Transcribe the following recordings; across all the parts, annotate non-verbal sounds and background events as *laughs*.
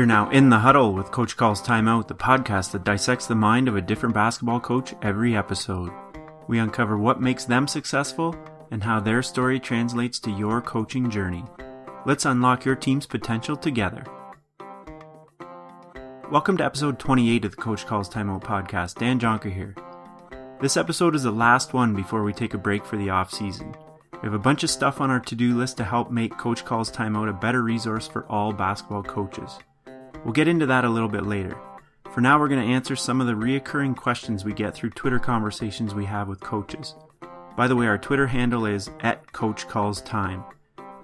You're now in the huddle with Coach Calls Timeout, the podcast that dissects the mind of a different basketball coach every episode. We uncover what makes them successful and how their story translates to your coaching journey. Let's unlock your team's potential together. Welcome to episode 28 of the Coach Calls Timeout podcast. Dan Jonker here. This episode is the last one before we take a break for the off season. We have a bunch of stuff on our to-do list to help make Coach Calls Timeout a better resource for all basketball coaches. We'll get into that a little bit later. For now, we're going to answer some of the reoccurring questions we get through Twitter conversations we have with coaches. By the way, our Twitter handle is at Coach Calls Time.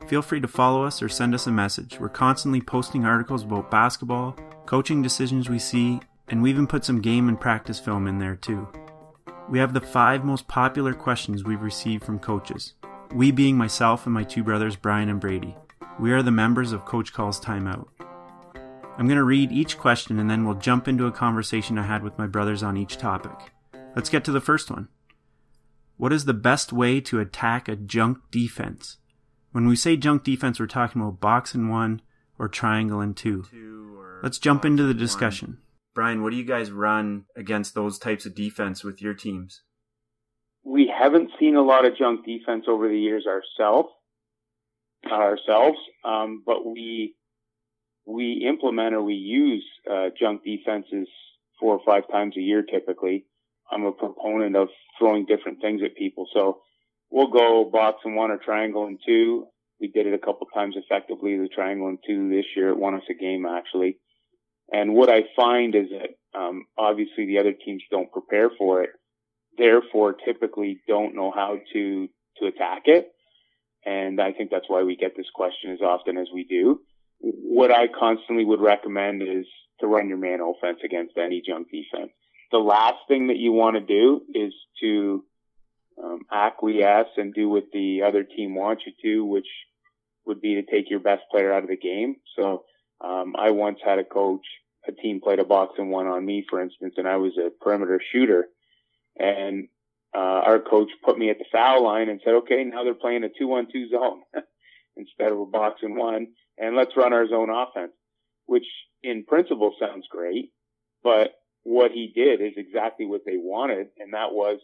Feel free to follow us or send us a message. We're constantly posting articles about basketball, coaching decisions we see, and we even put some game and practice film in there too. We have the five most popular questions we've received from coaches. We being myself and my two brothers, Brian and Brady. We are the members of Coach Calls Timeout. I'm going to read each question and then we'll jump into a conversation I had with my brothers on each topic. Let's get to the first one. What is the best way to attack a junk defense? When we say junk defense, we're talking about box and one or triangle and two. Let's jump into the discussion. Brian, what do you guys run against those types of defense with your teams? We haven't seen a lot of junk defense over the years ourselves, ourselves, um, but we we implement or we use uh, junk defenses four or five times a year typically. I'm a proponent of throwing different things at people. So we'll go box and one or triangle and two. We did it a couple times effectively, the triangle and two this year. It won us a game actually. And what I find is that um, obviously the other teams don't prepare for it, therefore typically don't know how to to attack it. And I think that's why we get this question as often as we do what I constantly would recommend is to run your man offense against any junk defense. The last thing that you want to do is to um, acquiesce and do what the other team wants you to, which would be to take your best player out of the game. So um, I once had a coach, a team played a box and one on me, for instance, and I was a perimeter shooter, and uh, our coach put me at the foul line and said, "Okay, now they're playing a two-one-two zone *laughs* instead of a box and one." And let's run our zone offense, which in principle sounds great, but what he did is exactly what they wanted, and that was,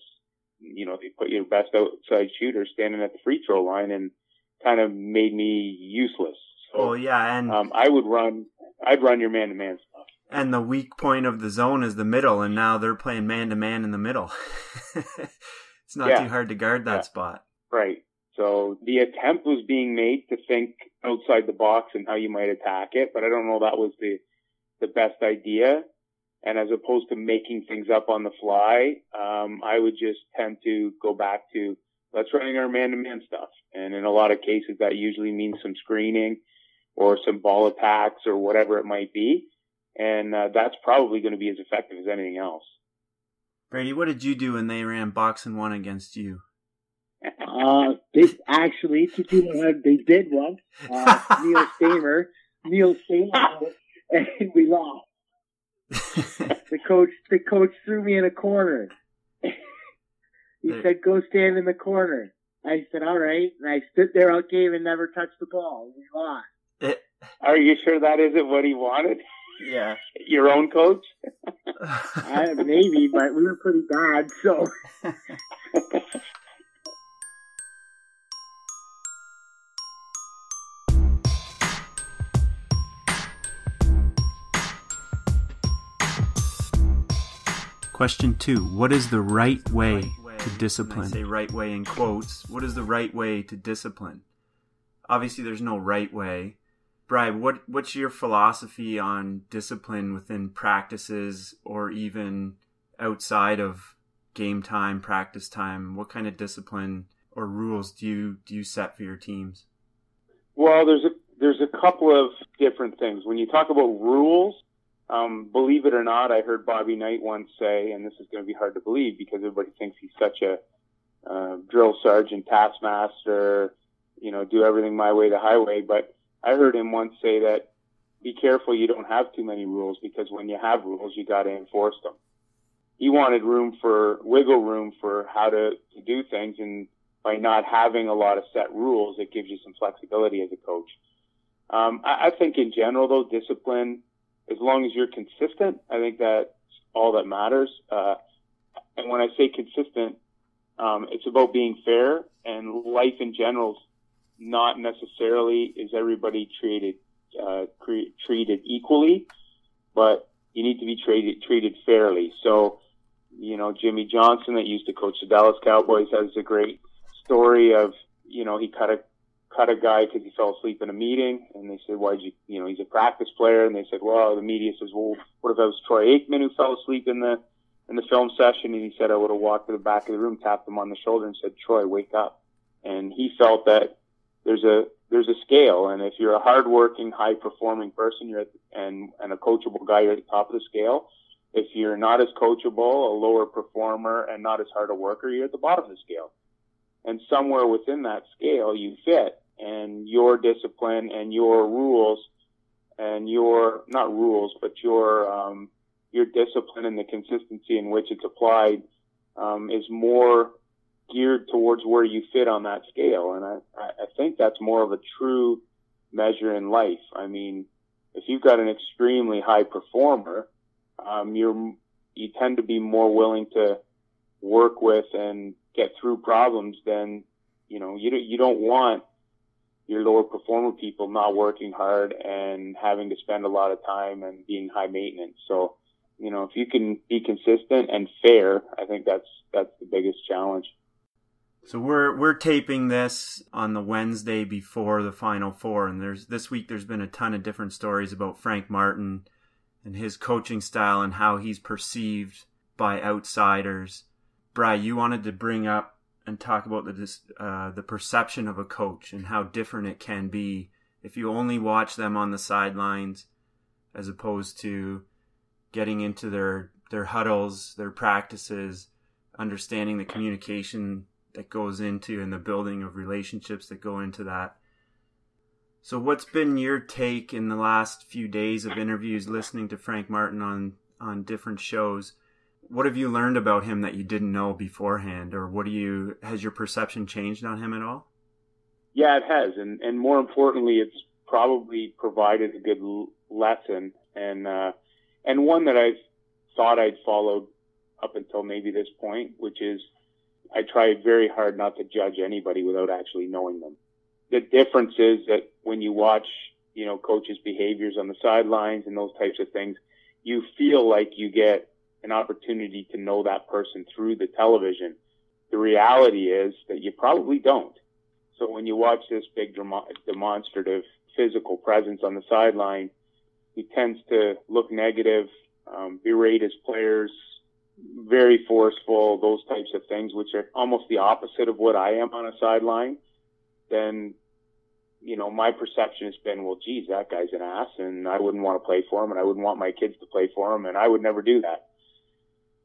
you know, they put your best outside shooter standing at the free throw line and kind of made me useless. So, oh yeah, and um, I would run, I'd run your man to man stuff. And the weak point of the zone is the middle, and now they're playing man to man in the middle. *laughs* it's not yeah. too hard to guard that yeah. spot. Right. So the attempt was being made to think outside the box and how you might attack it, but I don't know that was the the best idea. And as opposed to making things up on the fly, um, I would just tend to go back to let's running our man-to-man stuff. And in a lot of cases, that usually means some screening or some ball attacks or whatever it might be. And uh, that's probably going to be as effective as anything else. Brady, what did you do when they ran box and one against you? Uh, they actually, they did one. Uh, *laughs* Neil Stamer, Neil Stamer, *laughs* and we lost. the coach, the coach threw me in a corner. he said, "Go stand in the corner." I said, "All right," and I stood there all game and never touched the ball. We lost. It, Are you sure that isn't what he wanted? Yeah, *laughs* your own coach. uh, maybe, but we were pretty bad, so. Question two What is the right way, right way to discipline? I say right way in quotes. What is the right way to discipline? Obviously, there's no right way. Brian, what what's your philosophy on discipline within practices or even outside of game time, practice time? What kind of discipline or rules do you do you set for your teams? Well, there's a there's a couple of different things. When you talk about rules, um, believe it or not, I heard Bobby Knight once say, and this is going to be hard to believe because everybody thinks he's such a uh, drill sergeant, taskmaster, you know, do everything my way, the highway. But I heard him once say that be careful you don't have too many rules because when you have rules, you got to enforce them. He wanted room for wiggle room for how to, to do things, and by not having a lot of set rules, it gives you some flexibility as a coach. Um, I, I think in general, though, discipline as long as you're consistent, I think that's all that matters. Uh, and when I say consistent, um, it's about being fair and life in general. Not necessarily is everybody treated uh, cre- treated equally, but you need to be treated treated fairly. So, you know, Jimmy Johnson that used to coach the Dallas Cowboys has a great story of you know he cut a cut a guy because he fell asleep in a meeting, and they said, "Why'd you?" You know, he's a practice player, and they said, "Well, the media says, well, what if that was Troy Aikman who fell asleep in the in the film session?" And he said, "I would have walked to the back of the room, tapped him on the shoulder, and said, Troy, wake up." And he felt that there's a there's a scale, and if you're a hardworking, high performing person, you're at and and a coachable guy, you're at the top of the scale. If you're not as coachable, a lower performer, and not as hard a worker, you're at the bottom of the scale. And somewhere within that scale, you fit and your discipline and your rules and your not rules but your um, your discipline and the consistency in which it's applied um, is more geared towards where you fit on that scale. And I, I think that's more of a true measure in life. I mean if you've got an extremely high performer um, you're you tend to be more willing to work with and get through problems than you know you don't you don't want your lower performer people not working hard and having to spend a lot of time and being high maintenance. So, you know, if you can be consistent and fair, I think that's that's the biggest challenge. So we're we're taping this on the Wednesday before the final four and there's this week there's been a ton of different stories about Frank Martin and his coaching style and how he's perceived by outsiders. Bry, you wanted to bring up and talk about the uh, the perception of a coach and how different it can be if you only watch them on the sidelines as opposed to getting into their their huddles, their practices, understanding the communication that goes into and the building of relationships that go into that. So what's been your take in the last few days of interviews listening to Frank Martin on on different shows? What have you learned about him that you didn't know beforehand, or what do you has your perception changed on him at all? Yeah, it has, and and more importantly, it's probably provided a good lesson and uh, and one that I've thought I'd followed up until maybe this point, which is I try very hard not to judge anybody without actually knowing them. The difference is that when you watch, you know, coaches' behaviors on the sidelines and those types of things, you feel like you get an opportunity to know that person through the television. The reality is that you probably don't. So when you watch this big demonstrative physical presence on the sideline, he tends to look negative, um, berate his players, very forceful, those types of things, which are almost the opposite of what I am on a sideline. Then, you know, my perception has been, well, geez, that guy's an ass, and I wouldn't want to play for him, and I wouldn't want my kids to play for him, and I would never do that.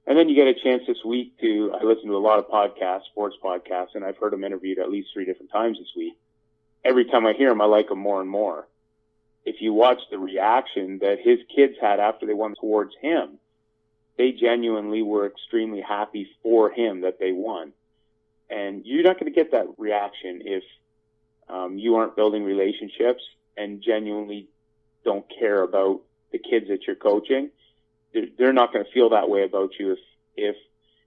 And then you get a chance this week to, I listen to a lot of podcasts, sports podcasts, and I've heard him interviewed at least three different times this week. Every time I hear him, I like him more and more. If you watch the reaction that his kids had after they won towards him, they genuinely were extremely happy for him that they won. And you're not going to get that reaction if um, you aren't building relationships and genuinely don't care about the kids that you're coaching they're not going to feel that way about you if if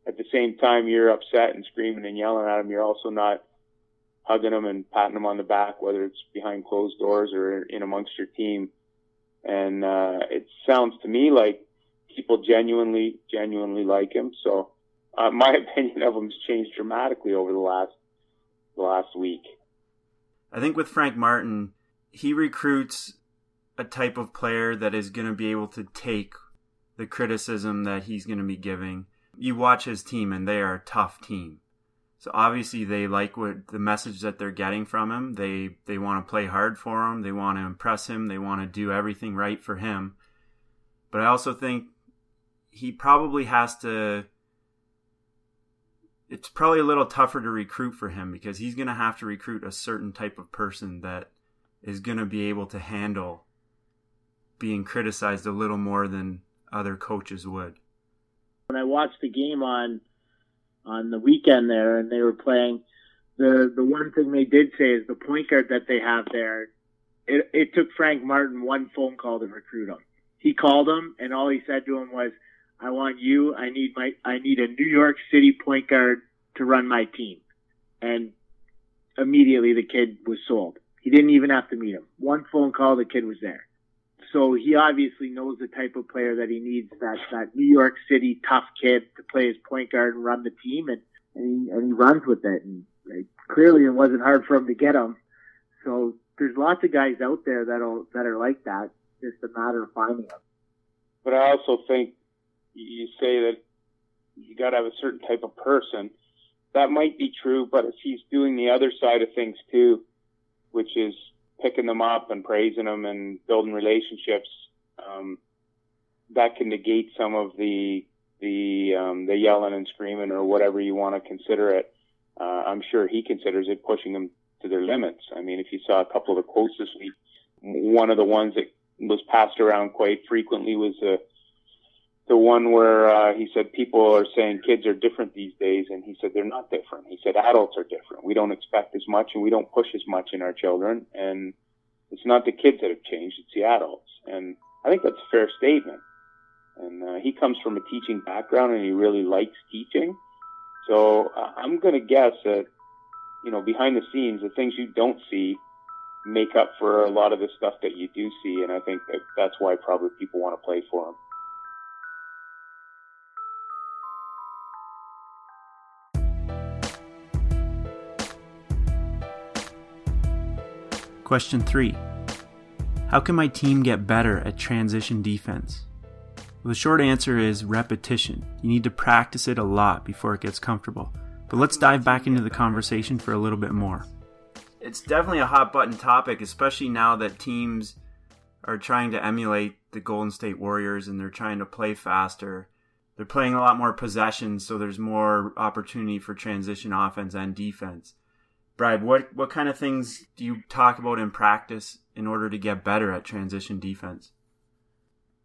at the same time you're upset and screaming and yelling at them, you're also not hugging them and patting them on the back, whether it's behind closed doors or in amongst your team. And uh, it sounds to me like people genuinely, genuinely like him. So uh, *laughs* my opinion of him has changed dramatically over the last the last week. I think with Frank Martin, he recruits a type of player that is going to be able to take the criticism that he's going to be giving. You watch his team, and they are a tough team. So obviously they like what the message that they're getting from him. They they want to play hard for him. They want to impress him. They want to do everything right for him. But I also think he probably has to it's probably a little tougher to recruit for him because he's going to have to recruit a certain type of person that is going to be able to handle being criticized a little more than other coaches would. When I watched the game on on the weekend there, and they were playing, the the one thing they did say is the point guard that they have there. It, it took Frank Martin one phone call to recruit him. he called him, and all he said to him was, "I want you. I need my. I need a New York City point guard to run my team." And immediately the kid was sold. He didn't even have to meet him. One phone call, the kid was there. So he obviously knows the type of player that he needs. That that New York City tough kid to play his point guard and run the team, and and he, and he runs with it. And like, clearly, it wasn't hard for him to get him. So there's lots of guys out there that'll that are like that. Just a matter of finding them. But I also think you say that you got to have a certain type of person. That might be true, but if he's doing the other side of things too, which is picking them up and praising them and building relationships, um, that can negate some of the the um, the yelling and screaming or whatever you want to consider it. Uh, I'm sure he considers it pushing them to their limits. I mean, if you saw a couple of the quotes this week, one of the ones that was passed around quite frequently was uh, the one where uh, he said people are saying kids are different these days, and he said they're not different. He said adults are different. We don't expect as much, and we don't push as much in our children. And it's not the kids that have changed; it's the adults. And I think that's a fair statement. And uh, he comes from a teaching background, and he really likes teaching. So uh, I'm going to guess that you know behind the scenes, the things you don't see make up for a lot of the stuff that you do see. And I think that that's why probably people want to play for him. Question 3 How can my team get better at transition defense? Well, the short answer is repetition. You need to practice it a lot before it gets comfortable. But let's dive back into the conversation for a little bit more. It's definitely a hot button topic, especially now that teams are trying to emulate the Golden State Warriors and they're trying to play faster. They're playing a lot more possessions, so there's more opportunity for transition offense and defense. Brad, what what kind of things do you talk about in practice in order to get better at transition defense?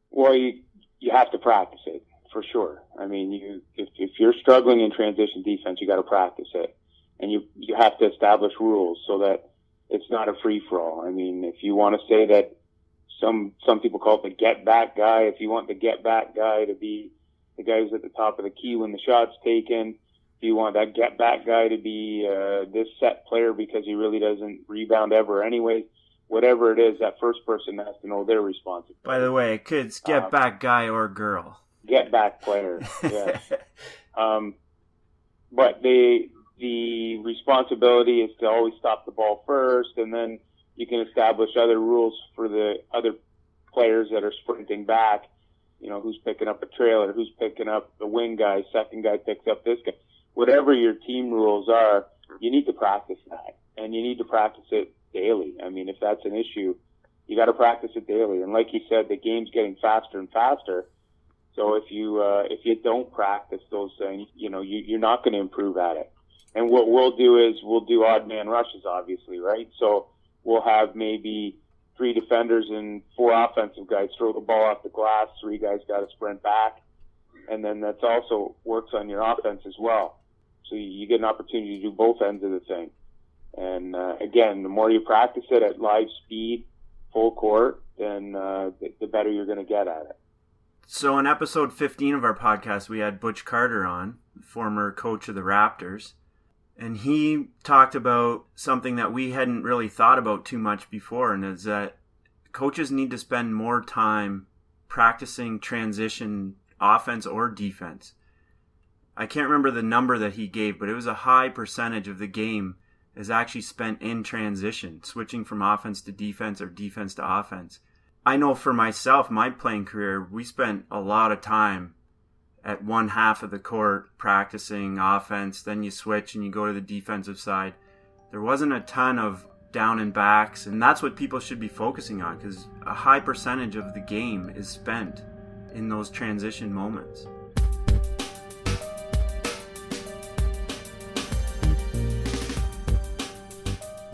Well, you you have to practice it for sure. I mean, you if if you're struggling in transition defense, you got to practice it, and you you have to establish rules so that it's not a free for all. I mean, if you want to say that some some people call it the get back guy, if you want the get back guy to be the guy who's at the top of the key when the shot's taken, do you want that get back guy to be uh, this set player because he really doesn't rebound ever anyway? Whatever it is, that first person has to know their responsibility. By the way, kids, get um, back guy or girl. Get back player, *laughs* yeah. um, but the the responsibility is to always stop the ball first, and then you can establish other rules for the other players that are sprinting back. You know, who's picking up a trailer, who's picking up the wing guy, second guy picks up this guy whatever your team rules are, you need to practice that, and you need to practice it daily. I mean, if that's an issue, you got to practice it daily. And like you said, the game's getting faster and faster. So if you uh, if you don't practice those things, you know you, you're not going to improve at it. And what we'll do is we'll do odd man rushes, obviously, right? So we'll have maybe three defenders and four offensive guys throw the ball off the glass. Three guys got to sprint back, and then that's also works on your offense as well. So you get an opportunity to do both ends of the thing. And uh, again, the more you practice it at live speed, full court, then uh, the, the better you're going to get at it. So in episode 15 of our podcast, we had Butch Carter on, former coach of the Raptors. And he talked about something that we hadn't really thought about too much before, and is that coaches need to spend more time practicing transition offense or defense. I can't remember the number that he gave, but it was a high percentage of the game is actually spent in transition, switching from offense to defense or defense to offense. I know for myself, my playing career, we spent a lot of time at one half of the court practicing offense, then you switch and you go to the defensive side. There wasn't a ton of down and backs, and that's what people should be focusing on because a high percentage of the game is spent in those transition moments.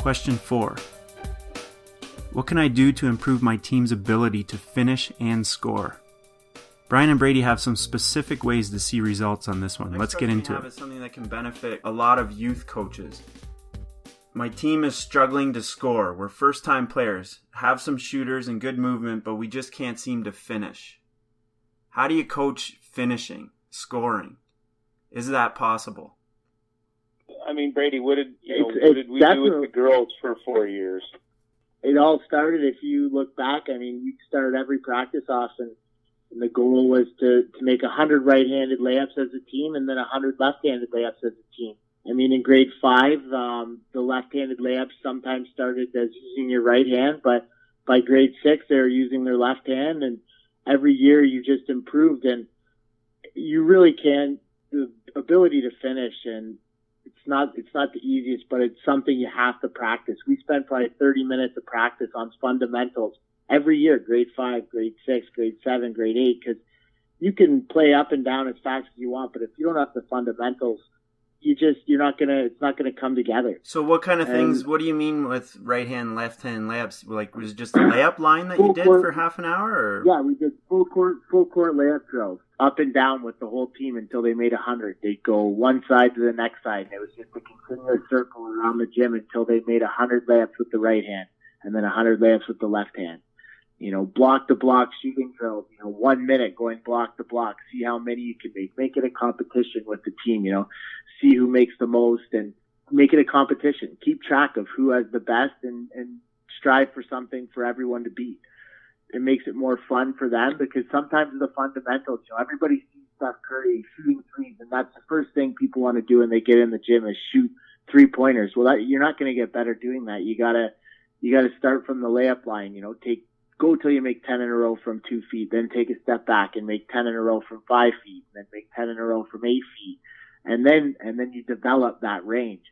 Question 4 What can I do to improve my team's ability to finish and score? Brian and Brady have some specific ways to see results on this one. Next Let's get into it. Is something that can benefit a lot of youth coaches. My team is struggling to score. We're first time players, have some shooters and good movement, but we just can't seem to finish. How do you coach finishing, scoring? Is that possible? I mean, Brady, what did you know, what did we do with the girls for four years? It all started. If you look back, I mean, we started every practice off, and, and the goal was to to make a hundred right-handed layups as a team, and then a hundred left-handed layups as a team. I mean, in grade five, um, the left-handed layups sometimes started as using your right hand, but by grade six, they were using their left hand, and every year you just improved, and you really can the ability to finish and it's not it's not the easiest, but it's something you have to practice. We spend probably 30 minutes of practice on fundamentals every year, grade five, grade six, grade seven, grade eight, because you can play up and down as fast as you want, but if you don't have the fundamentals, you just you're not gonna it's not gonna come together. So what kind of things? what do you mean with right hand, left hand layups? Like was it just a layup line that you did court, for half an hour? Or? Yeah, we did full court full court layup drills up and down with the whole team until they made a hundred. They'd go one side to the next side, and it was just a continuous circle around the gym until they made a hundred layups with the right hand, and then a hundred layups with the left hand you know, block to block shooting drills, you know, one minute going block to block, see how many you can make, make it a competition with the team, you know, see who makes the most and make it a competition. Keep track of who has the best and, and strive for something for everyone to beat. It makes it more fun for them because sometimes the fundamentals, you know, everybody sees Steph Curry shooting threes and that's the first thing people want to do when they get in the gym is shoot three pointers. Well, that, you're not going to get better doing that. You gotta, you gotta start from the layup line, you know, take go till you make 10 in a row from two feet, then take a step back and make 10 in a row from five feet, then make 10 in a row from eight feet. And then, and then you develop that range.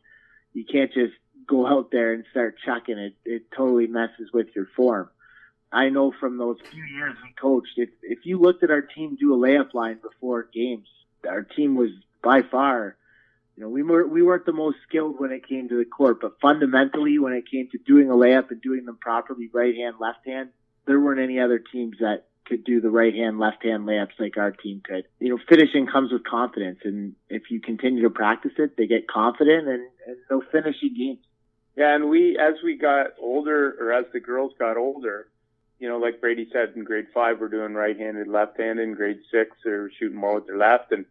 You can't just go out there and start chucking it. It totally messes with your form. I know from those few years we coached, if, if you looked at our team do a layup line before games, our team was by far, you know, we were we weren't the most skilled when it came to the court, but fundamentally, when it came to doing a layup and doing them properly, right hand, left hand, there weren't any other teams that could do the right hand, left hand layups like our team could. You know, finishing comes with confidence, and if you continue to practice it, they get confident and, and they'll finish your games. Yeah, and we, as we got older, or as the girls got older, you know, like Brady said, in grade five, we're doing right-handed, left-handed. In grade six, they're shooting more with their left. And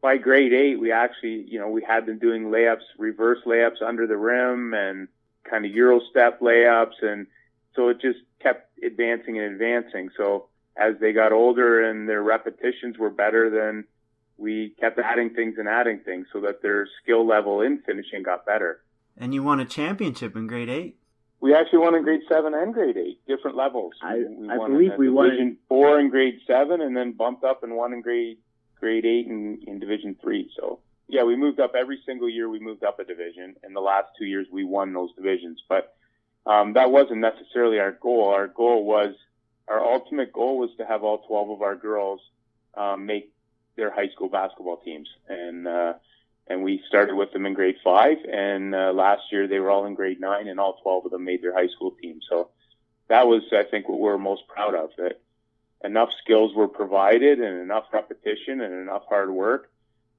by grade eight, we actually, you know, we had them doing layups, reverse layups under the rim and kind of Euro step layups. And so it just kept advancing and advancing. So as they got older and their repetitions were better, then we kept adding things and adding things so that their skill level in finishing got better. And you won a championship in grade eight. We actually won in grade seven and grade eight, different levels. I, we I believe we won in four in grade seven, and then bumped up and won in grade grade eight in, in division three. So yeah, we moved up every single year. We moved up a division. In the last two years, we won those divisions, but um, that wasn't necessarily our goal. Our goal was, our ultimate goal was to have all 12 of our girls um, make their high school basketball teams. And, uh, and we started with them in grade five. And uh, last year they were all in grade nine, and all 12 of them made their high school team. So that was, I think, what we're most proud of that enough skills were provided and enough repetition and enough hard work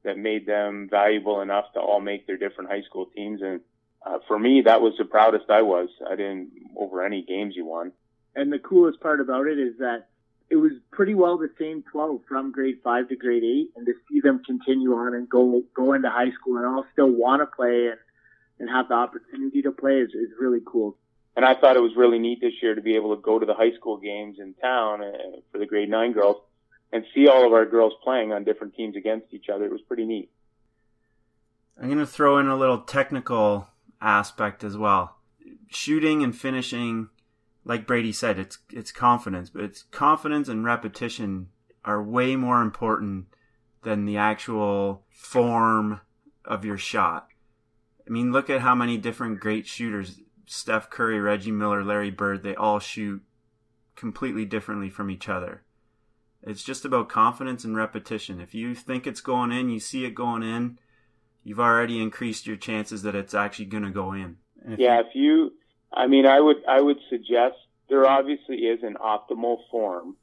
that made them valuable enough to all make their different high school teams. And uh, for me, that was the proudest I was. I didn't over any games you won. And the coolest part about it is that it was pretty well the same 12 from grade five to grade eight, and to see them continue on and go go into high school and all still want to play and and have the opportunity to play is, is really cool. And I thought it was really neat this year to be able to go to the high school games in town uh, for the grade nine girls and see all of our girls playing on different teams against each other. It was pretty neat. I'm going to throw in a little technical aspect as well. Shooting and finishing, like Brady said, it's it's confidence, but it's confidence and repetition are way more important than the actual form of your shot. I mean, look at how many different great shooters Steph Curry, Reggie Miller, Larry Bird, they all shoot completely differently from each other. It's just about confidence and repetition. If you think it's going in, you see it going in, you've already increased your chances that it's actually going to go in. If yeah, you, if you, I mean, I would, I would suggest there obviously is an optimal form.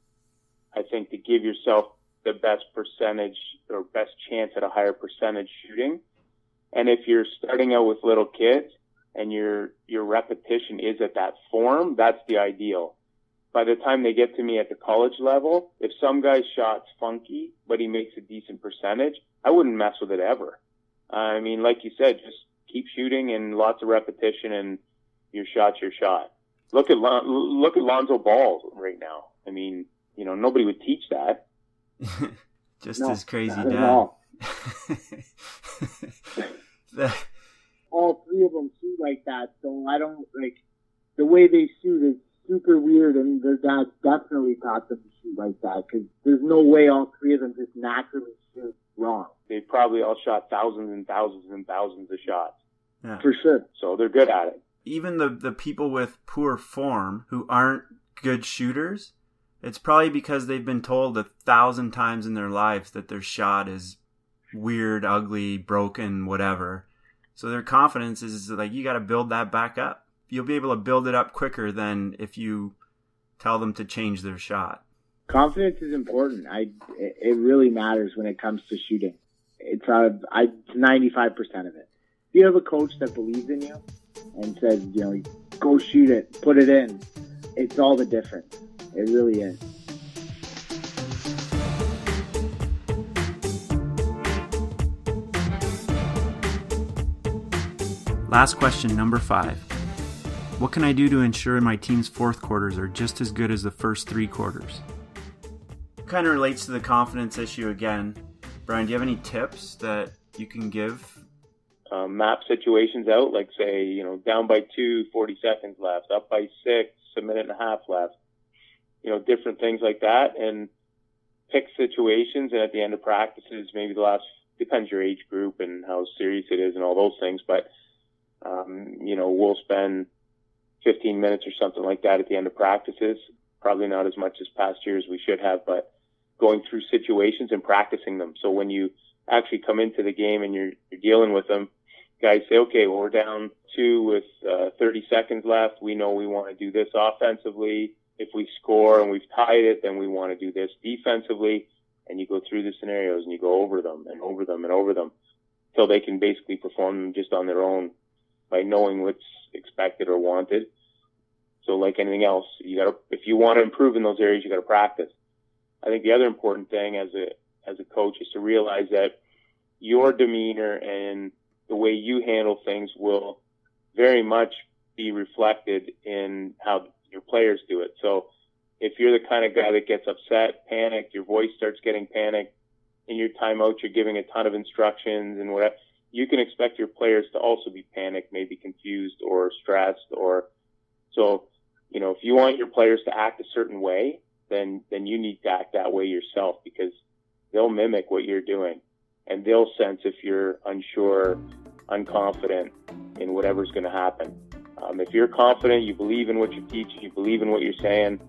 I think to give yourself the best percentage or best chance at a higher percentage shooting. And if you're starting out with little kids and your your repetition is at that form, that's the ideal. By the time they get to me at the college level, if some guy's shot's funky, but he makes a decent percentage, I wouldn't mess with it ever. I mean, like you said, just keep shooting and lots of repetition, and your shot's your shot. Look at look at Lonzo Ball right now. I mean, you know, nobody would teach that. *laughs* Just no, as crazy, Dad. the... *laughs* All three of them shoot like that, so I don't like the way they shoot is super weird, and their dad definitely taught them to shoot like that because there's no way all three of them just naturally shoot wrong. They probably all shot thousands and thousands and thousands of shots. Yeah. For sure. So they're good at it. Even the the people with poor form who aren't good shooters, it's probably because they've been told a thousand times in their lives that their shot is weird, ugly, broken, whatever. So their confidence is like you got to build that back up. You'll be able to build it up quicker than if you tell them to change their shot. Confidence is important. I it really matters when it comes to shooting. It's uh, I ninety five percent of it. If you have a coach that believes in you and says, you know, go shoot it, put it in, it's all the difference. It really is. Last question, number five. What can I do to ensure my team's fourth quarters are just as good as the first three quarters? Kind of relates to the confidence issue again. Brian, do you have any tips that you can give? Um, map situations out, like say, you know, down by two, 40 seconds left, up by six, a minute and a half left you know, different things like that and pick situations. And at the end of practices, maybe the last, depends your age group and how serious it is and all those things. But, um, you know, we'll spend 15 minutes or something like that at the end of practices. Probably not as much as past years we should have, but going through situations and practicing them. So when you actually come into the game and you're, you're dealing with them, guys say, okay, well, we're down two with uh, 30 seconds left. We know we want to do this offensively if we score and we've tied it, then we want to do this defensively. And you go through the scenarios and you go over them and over them and over them until they can basically perform them just on their own by knowing what's expected or wanted. So like anything else, you gotta, if you want to improve in those areas, you gotta practice. I think the other important thing as a, as a coach is to realize that your demeanor and the way you handle things will very much be reflected in how your players do it. So if you're the kind of guy that gets upset, panicked, your voice starts getting panicked, in your timeout you're giving a ton of instructions and whatever, you can expect your players to also be panicked, maybe confused or stressed or so, you know, if you want your players to act a certain way, then then you need to act that way yourself because they'll mimic what you're doing and they'll sense if you're unsure, unconfident in whatever's going to happen. Um, if you're confident, you believe in what you teach, you believe in what you're saying,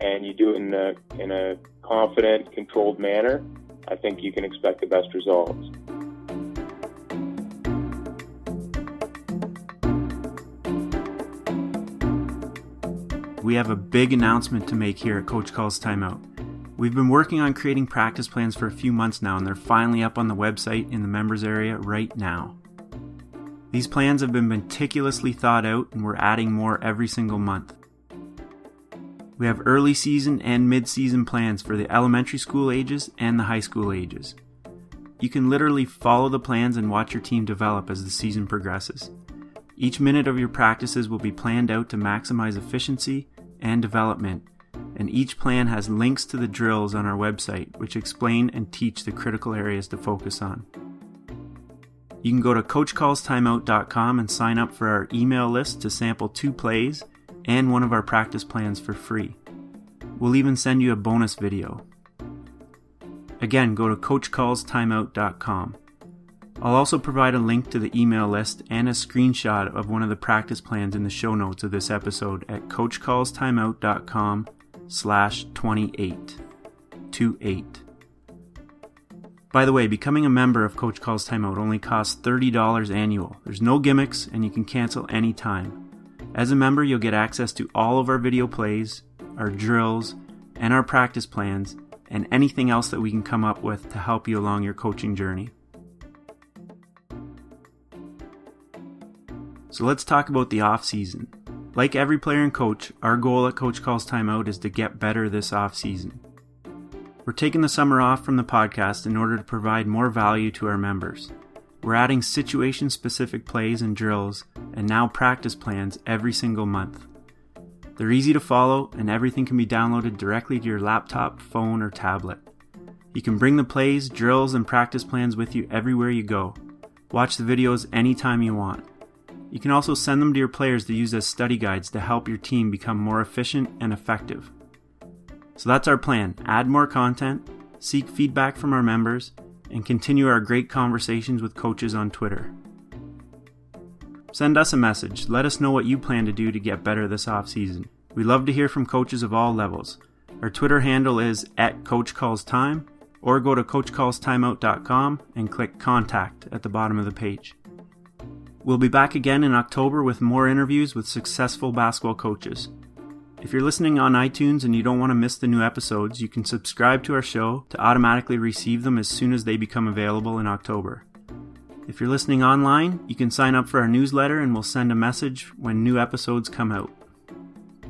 and you do it in a, in a confident, controlled manner, I think you can expect the best results. We have a big announcement to make here at Coach Calls Timeout. We've been working on creating practice plans for a few months now, and they're finally up on the website in the members area right now. These plans have been meticulously thought out and we're adding more every single month. We have early season and mid season plans for the elementary school ages and the high school ages. You can literally follow the plans and watch your team develop as the season progresses. Each minute of your practices will be planned out to maximize efficiency and development, and each plan has links to the drills on our website which explain and teach the critical areas to focus on. You can go to coachcallstimeout.com and sign up for our email list to sample two plays and one of our practice plans for free. We'll even send you a bonus video. Again, go to coachcallstimeout.com. I'll also provide a link to the email list and a screenshot of one of the practice plans in the show notes of this episode at coachcallstimeout.com slash 28. 28. By the way, becoming a member of Coach Calls Timeout only costs $30 annual. There's no gimmicks and you can cancel anytime. As a member, you'll get access to all of our video plays, our drills, and our practice plans, and anything else that we can come up with to help you along your coaching journey. So let's talk about the off season. Like every player and coach, our goal at Coach Calls Timeout is to get better this off season. We're taking the summer off from the podcast in order to provide more value to our members. We're adding situation specific plays and drills and now practice plans every single month. They're easy to follow and everything can be downloaded directly to your laptop, phone, or tablet. You can bring the plays, drills, and practice plans with you everywhere you go. Watch the videos anytime you want. You can also send them to your players to use as study guides to help your team become more efficient and effective. So that's our plan add more content, seek feedback from our members, and continue our great conversations with coaches on Twitter. Send us a message. Let us know what you plan to do to get better this offseason. We love to hear from coaches of all levels. Our Twitter handle is at CoachCallsTime, or go to CoachCallsTimeout.com and click Contact at the bottom of the page. We'll be back again in October with more interviews with successful basketball coaches. If you're listening on iTunes and you don't want to miss the new episodes, you can subscribe to our show to automatically receive them as soon as they become available in October. If you're listening online, you can sign up for our newsletter and we'll send a message when new episodes come out.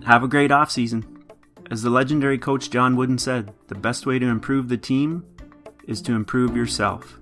Have a great off season. As the legendary coach John Wooden said, the best way to improve the team is to improve yourself.